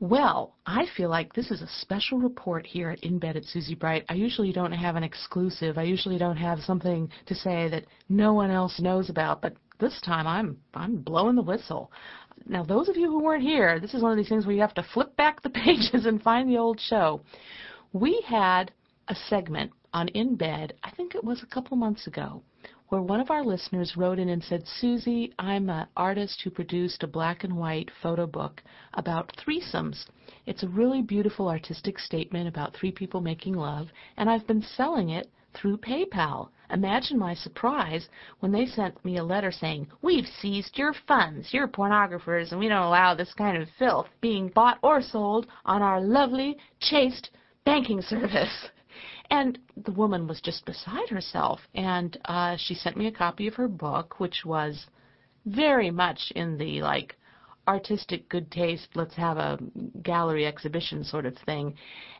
Well, I feel like this is a special report here at In Bed at Susie Bright. I usually don't have an exclusive. I usually don't have something to say that no one else knows about, but this time I'm I'm blowing the whistle. Now, those of you who weren't here, this is one of these things where you have to flip back the pages and find the old show. We had a segment on In Bed, I think it was a couple months ago, where one of our listeners wrote in and said, Susie, I'm an artist who produced a black and white photo book about threesomes. It's a really beautiful artistic statement about three people making love, and I've been selling it through PayPal. Imagine my surprise when they sent me a letter saying, We've seized your funds. You're pornographers, and we don't allow this kind of filth being bought or sold on our lovely, chaste banking service. And the woman was just beside herself, and uh, she sent me a copy of her book, which was very much in the like artistic good taste, let's have a gallery exhibition sort of thing.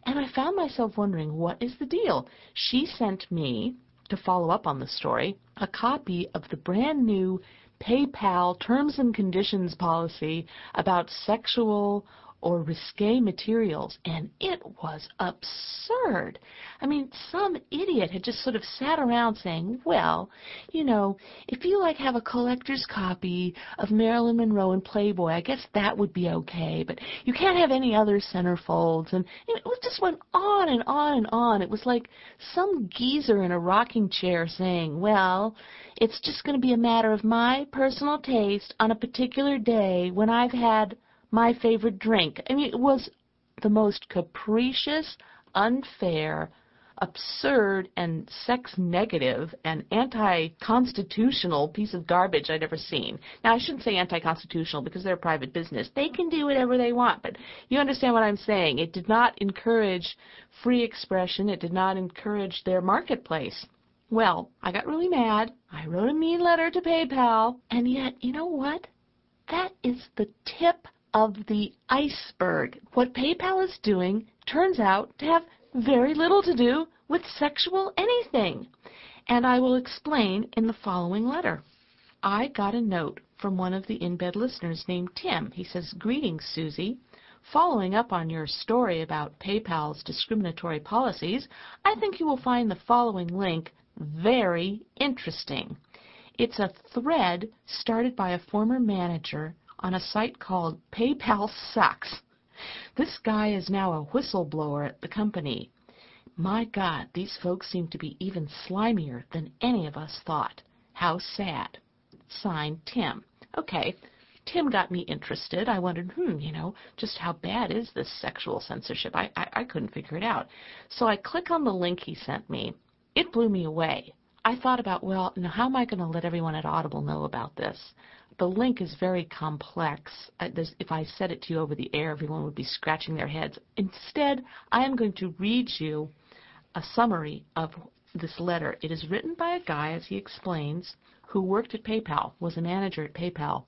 And I found myself wondering, what is the deal? She sent me, to follow up on the story, a copy of the brand new PayPal terms and conditions policy about sexual or risque materials, and it was absurd. I mean, some idiot had just sort of sat around saying, well, you know, if you like have a collector's copy of Marilyn Monroe and Playboy, I guess that would be okay, but you can't have any other centerfolds. And it just went on and on and on. It was like some geezer in a rocking chair saying, well, it's just going to be a matter of my personal taste on a particular day when I've had my favorite drink. I mean, it was the most capricious, unfair, absurd, and sex negative and anti constitutional piece of garbage I'd ever seen. Now, I shouldn't say anti constitutional because they're a private business. They can do whatever they want, but you understand what I'm saying. It did not encourage free expression, it did not encourage their marketplace. Well, I got really mad. I wrote a mean letter to PayPal, and yet, you know what? That is the tip of the iceberg. What PayPal is doing turns out to have very little to do with sexual anything. And I will explain in the following letter. I got a note from one of the in-bed listeners named Tim. He says, Greetings, Susie. Following up on your story about PayPal's discriminatory policies, I think you will find the following link very interesting. It's a thread started by a former manager on a site called PayPal Sucks. This guy is now a whistleblower at the company. My God, these folks seem to be even slimier than any of us thought. How sad. Signed, Tim. Okay, Tim got me interested. I wondered, hmm, you know, just how bad is this sexual censorship? I, I, I couldn't figure it out. So I click on the link he sent me. It blew me away. I thought about, well, now how am I going to let everyone at Audible know about this? The link is very complex. Uh, if I said it to you over the air, everyone would be scratching their heads. Instead, I am going to read you a summary of this letter. It is written by a guy, as he explains, who worked at PayPal, was a manager at PayPal.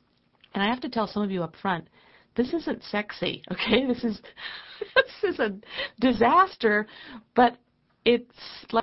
And I have to tell some of you up front, this isn't sexy, okay? This is this is a disaster, but it's like